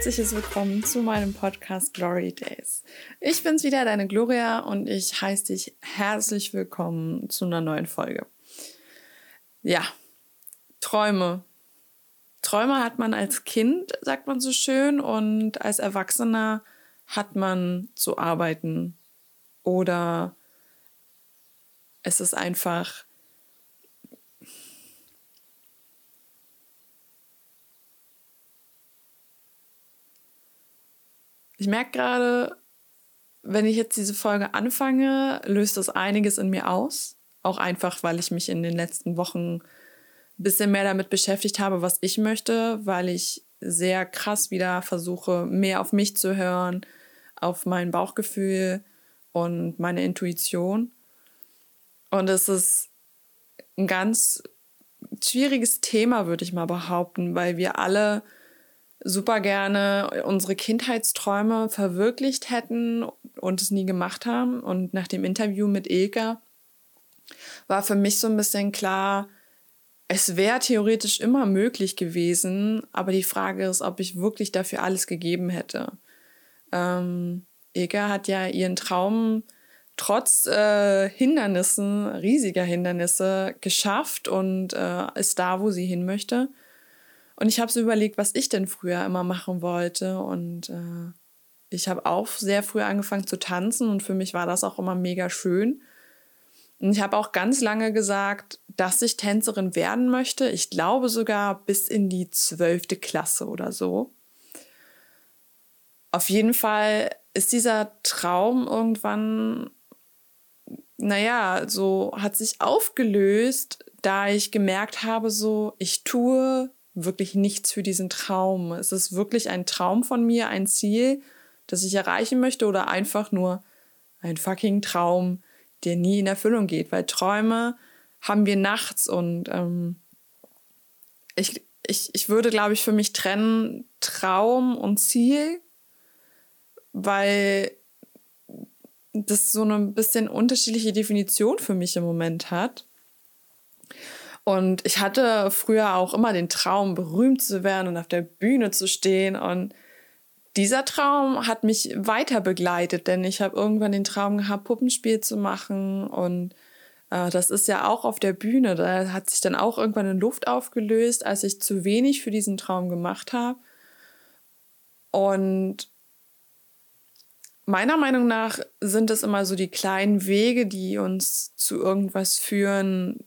herzliches Willkommen zu meinem Podcast Glory Days. Ich bin's wieder, deine Gloria, und ich heiße dich herzlich willkommen zu einer neuen Folge. Ja, Träume. Träume hat man als Kind, sagt man so schön, und als Erwachsener hat man zu arbeiten. Oder es ist einfach Ich merke gerade, wenn ich jetzt diese Folge anfange, löst das einiges in mir aus. Auch einfach, weil ich mich in den letzten Wochen ein bisschen mehr damit beschäftigt habe, was ich möchte, weil ich sehr krass wieder versuche, mehr auf mich zu hören, auf mein Bauchgefühl und meine Intuition. Und es ist ein ganz schwieriges Thema, würde ich mal behaupten, weil wir alle super gerne unsere Kindheitsträume verwirklicht hätten und es nie gemacht haben. Und nach dem Interview mit Ilka war für mich so ein bisschen klar, es wäre theoretisch immer möglich gewesen, aber die Frage ist, ob ich wirklich dafür alles gegeben hätte. Ähm, Ilka hat ja ihren Traum trotz äh, Hindernissen, riesiger Hindernisse, geschafft und äh, ist da, wo sie hin möchte. Und ich habe so überlegt, was ich denn früher immer machen wollte. Und äh, ich habe auch sehr früh angefangen zu tanzen und für mich war das auch immer mega schön. Und ich habe auch ganz lange gesagt, dass ich Tänzerin werden möchte. Ich glaube sogar bis in die zwölfte Klasse oder so. Auf jeden Fall ist dieser Traum irgendwann, naja, so hat sich aufgelöst, da ich gemerkt habe, so, ich tue wirklich nichts für diesen Traum. Es ist wirklich ein Traum von mir, ein Ziel, das ich erreichen möchte oder einfach nur ein fucking Traum, der nie in Erfüllung geht, weil Träume haben wir nachts und ähm, ich, ich, ich würde, glaube ich, für mich trennen Traum und Ziel, weil das so eine bisschen unterschiedliche Definition für mich im Moment hat. Und ich hatte früher auch immer den Traum, berühmt zu werden und auf der Bühne zu stehen. Und dieser Traum hat mich weiter begleitet, denn ich habe irgendwann den Traum gehabt, Puppenspiel zu machen. Und äh, das ist ja auch auf der Bühne. Da hat sich dann auch irgendwann in Luft aufgelöst, als ich zu wenig für diesen Traum gemacht habe. Und meiner Meinung nach sind es immer so die kleinen Wege, die uns zu irgendwas führen,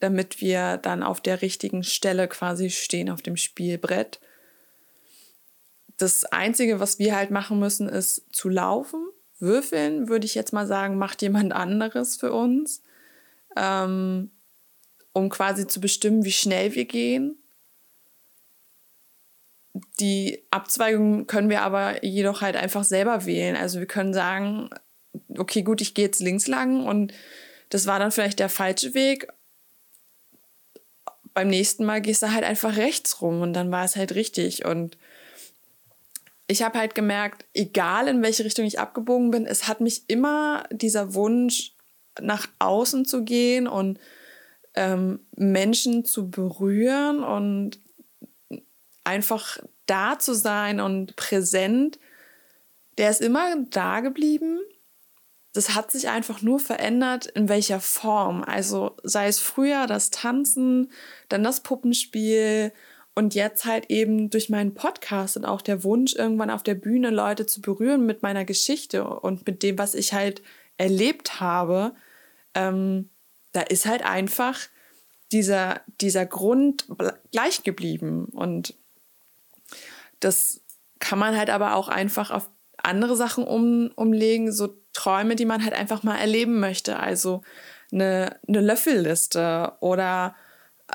damit wir dann auf der richtigen Stelle quasi stehen auf dem Spielbrett. Das Einzige, was wir halt machen müssen, ist zu laufen. Würfeln, würde ich jetzt mal sagen, macht jemand anderes für uns, ähm, um quasi zu bestimmen, wie schnell wir gehen. Die Abzweigung können wir aber jedoch halt einfach selber wählen. Also wir können sagen, okay, gut, ich gehe jetzt links lang und das war dann vielleicht der falsche Weg beim nächsten Mal gehst du halt einfach rechts rum und dann war es halt richtig. Und ich habe halt gemerkt, egal in welche Richtung ich abgebogen bin, es hat mich immer dieser Wunsch, nach außen zu gehen und ähm, Menschen zu berühren und einfach da zu sein und präsent, der ist immer da geblieben das hat sich einfach nur verändert, in welcher Form. Also sei es früher das Tanzen, dann das Puppenspiel und jetzt halt eben durch meinen Podcast und auch der Wunsch, irgendwann auf der Bühne Leute zu berühren mit meiner Geschichte und mit dem, was ich halt erlebt habe. Ähm, da ist halt einfach dieser, dieser Grund gleich geblieben. Und das kann man halt aber auch einfach auf andere Sachen um, umlegen, so Träume, die man halt einfach mal erleben möchte. Also eine, eine Löffelliste oder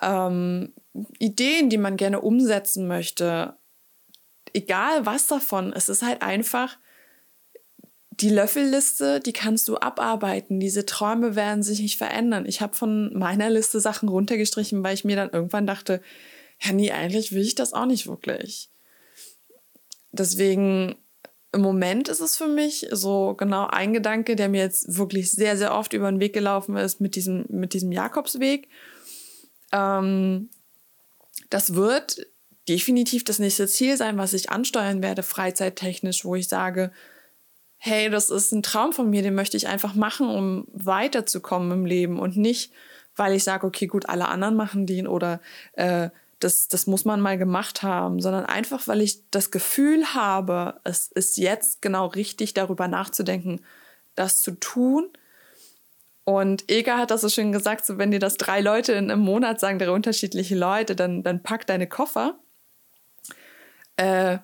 ähm, Ideen, die man gerne umsetzen möchte. Egal was davon, es ist halt einfach die Löffelliste, die kannst du abarbeiten. Diese Träume werden sich nicht verändern. Ich habe von meiner Liste Sachen runtergestrichen, weil ich mir dann irgendwann dachte, ja, nee, eigentlich will ich das auch nicht wirklich. Deswegen im Moment ist es für mich so genau ein Gedanke, der mir jetzt wirklich sehr, sehr oft über den Weg gelaufen ist mit diesem, mit diesem Jakobsweg. Ähm, das wird definitiv das nächste Ziel sein, was ich ansteuern werde, freizeittechnisch, wo ich sage, hey, das ist ein Traum von mir, den möchte ich einfach machen, um weiterzukommen im Leben und nicht, weil ich sage, okay, gut, alle anderen machen den oder äh, das, das muss man mal gemacht haben, sondern einfach, weil ich das Gefühl habe, es ist jetzt genau richtig, darüber nachzudenken, das zu tun. Und Ega hat das so schön gesagt, so wenn dir das drei Leute in einem Monat sagen, drei unterschiedliche Leute, dann, dann pack deine Koffer. Äh,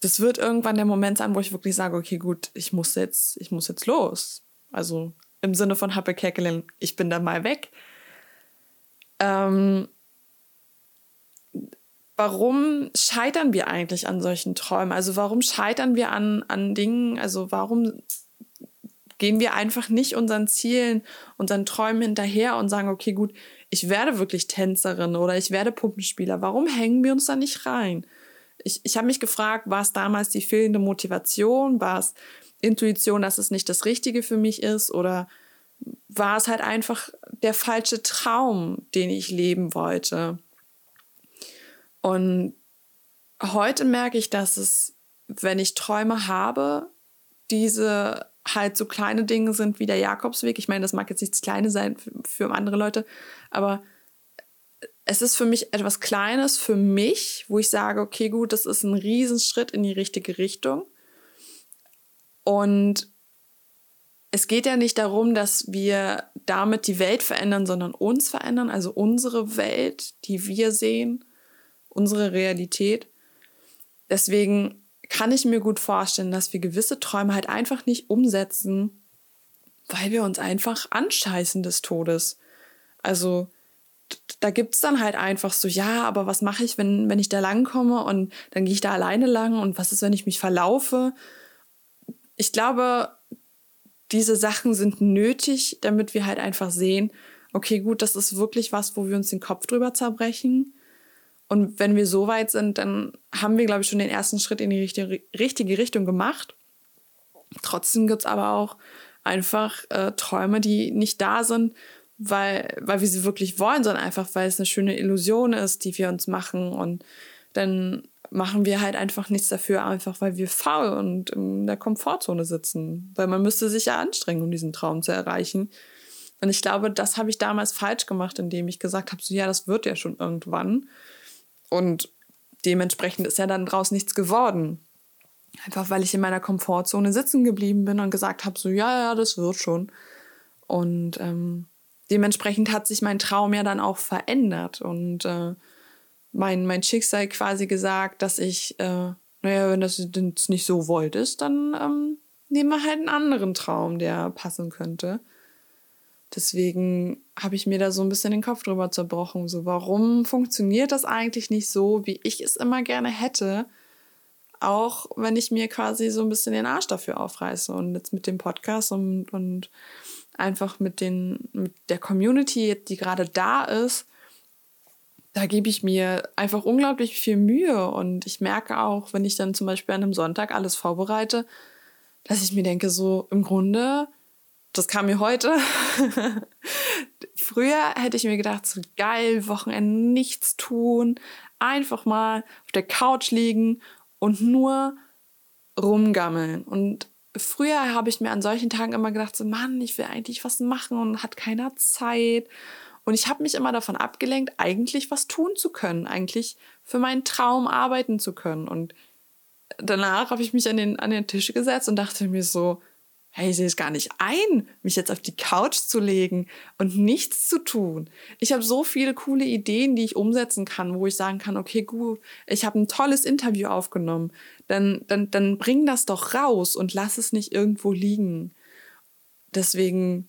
das wird irgendwann der Moment sein, wo ich wirklich sage, okay, gut, ich muss jetzt, ich muss jetzt los. Also im Sinne von Happe Kerkelin, ich bin da mal weg. Ähm, warum scheitern wir eigentlich an solchen Träumen? Also warum scheitern wir an, an Dingen? Also warum gehen wir einfach nicht unseren Zielen, unseren Träumen hinterher und sagen, okay, gut, ich werde wirklich Tänzerin oder ich werde Puppenspieler. Warum hängen wir uns da nicht rein? Ich, ich habe mich gefragt, war es damals die fehlende Motivation? War es Intuition, dass es nicht das Richtige für mich ist? Oder war es halt einfach der falsche Traum, den ich leben wollte? Und heute merke ich, dass es, wenn ich Träume habe, diese halt so kleine Dinge sind wie der Jakobsweg. Ich meine, das mag jetzt nichts Kleines sein für andere Leute, aber es ist für mich etwas Kleines für mich, wo ich sage, okay, gut, das ist ein Riesenschritt in die richtige Richtung. Und es geht ja nicht darum, dass wir damit die Welt verändern, sondern uns verändern, also unsere Welt, die wir sehen, unsere Realität. Deswegen kann ich mir gut vorstellen, dass wir gewisse Träume halt einfach nicht umsetzen, weil wir uns einfach anscheißen des Todes. Also da gibt es dann halt einfach so, ja, aber was mache ich, wenn, wenn ich da lang komme und dann gehe ich da alleine lang und was ist, wenn ich mich verlaufe? Ich glaube, diese Sachen sind nötig, damit wir halt einfach sehen, okay, gut, das ist wirklich was, wo wir uns den Kopf drüber zerbrechen. Und wenn wir so weit sind, dann haben wir, glaube ich, schon den ersten Schritt in die richtige, richtige Richtung gemacht. Trotzdem gibt es aber auch einfach äh, Träume, die nicht da sind, weil, weil wir sie wirklich wollen, sondern einfach, weil es eine schöne Illusion ist, die wir uns machen. Und dann machen wir halt einfach nichts dafür, einfach weil wir faul und in der Komfortzone sitzen. Weil man müsste sich ja anstrengen, um diesen Traum zu erreichen. Und ich glaube, das habe ich damals falsch gemacht, indem ich gesagt habe, so ja, das wird ja schon irgendwann. Und dementsprechend ist ja dann draus nichts geworden. Einfach weil ich in meiner Komfortzone sitzen geblieben bin und gesagt habe, so ja, ja, das wird schon. Und ähm, dementsprechend hat sich mein Traum ja dann auch verändert und äh, mein, mein Schicksal quasi gesagt, dass ich, äh, naja, wenn das nicht so wolltest, dann ähm, nehmen wir halt einen anderen Traum, der passen könnte. Deswegen habe ich mir da so ein bisschen den Kopf drüber zerbrochen. So, warum funktioniert das eigentlich nicht so, wie ich es immer gerne hätte? Auch wenn ich mir quasi so ein bisschen den Arsch dafür aufreiße. Und jetzt mit dem Podcast und, und einfach mit, den, mit der Community, die gerade da ist, da gebe ich mir einfach unglaublich viel Mühe. Und ich merke auch, wenn ich dann zum Beispiel an einem Sonntag alles vorbereite, dass ich mir denke, so im Grunde das kam mir heute. Früher hätte ich mir gedacht, so geil, Wochenende nichts tun, einfach mal auf der Couch liegen und nur rumgammeln. Und früher habe ich mir an solchen Tagen immer gedacht, so Mann, ich will eigentlich was machen und hat keiner Zeit. Und ich habe mich immer davon abgelenkt, eigentlich was tun zu können, eigentlich für meinen Traum arbeiten zu können. Und danach habe ich mich an den, an den Tisch gesetzt und dachte mir so, hey, ich sehe es gar nicht ein, mich jetzt auf die Couch zu legen und nichts zu tun. Ich habe so viele coole Ideen, die ich umsetzen kann, wo ich sagen kann, okay, gut, ich habe ein tolles Interview aufgenommen. Dann, dann, dann bring das doch raus und lass es nicht irgendwo liegen. Deswegen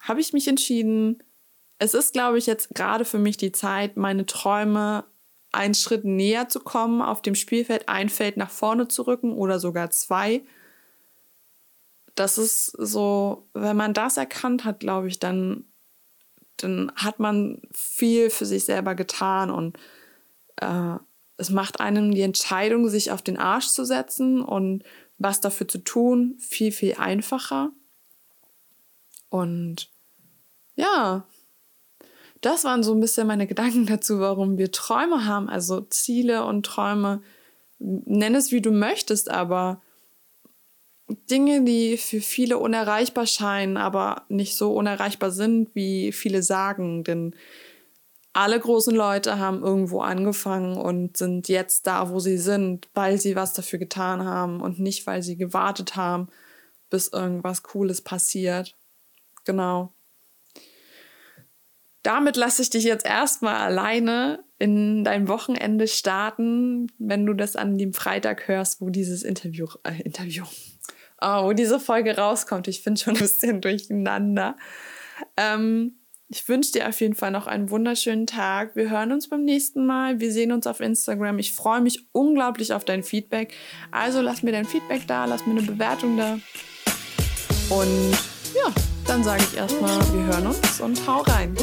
habe ich mich entschieden, es ist, glaube ich, jetzt gerade für mich die Zeit, meine Träume einen Schritt näher zu kommen, auf dem Spielfeld ein Feld nach vorne zu rücken oder sogar zwei das ist so, wenn man das erkannt hat, glaube ich, dann, dann hat man viel für sich selber getan und äh, es macht einem die Entscheidung, sich auf den Arsch zu setzen und was dafür zu tun, viel, viel einfacher. Und ja, das waren so ein bisschen meine Gedanken dazu, warum wir Träume haben, also Ziele und Träume. Nenn es wie du möchtest, aber Dinge, die für viele unerreichbar scheinen, aber nicht so unerreichbar sind, wie viele sagen. Denn alle großen Leute haben irgendwo angefangen und sind jetzt da, wo sie sind, weil sie was dafür getan haben und nicht, weil sie gewartet haben, bis irgendwas Cooles passiert. Genau. Damit lasse ich dich jetzt erstmal alleine in dein Wochenende starten, wenn du das an dem Freitag hörst, wo dieses Interview, äh, Interview, oh, wo diese Folge rauskommt. Ich bin schon ein bisschen durcheinander. Ähm, ich wünsche dir auf jeden Fall noch einen wunderschönen Tag. Wir hören uns beim nächsten Mal. Wir sehen uns auf Instagram. Ich freue mich unglaublich auf dein Feedback. Also lass mir dein Feedback da, lass mir eine Bewertung da. Und ja, dann sage ich erstmal, wir hören uns und hau rein.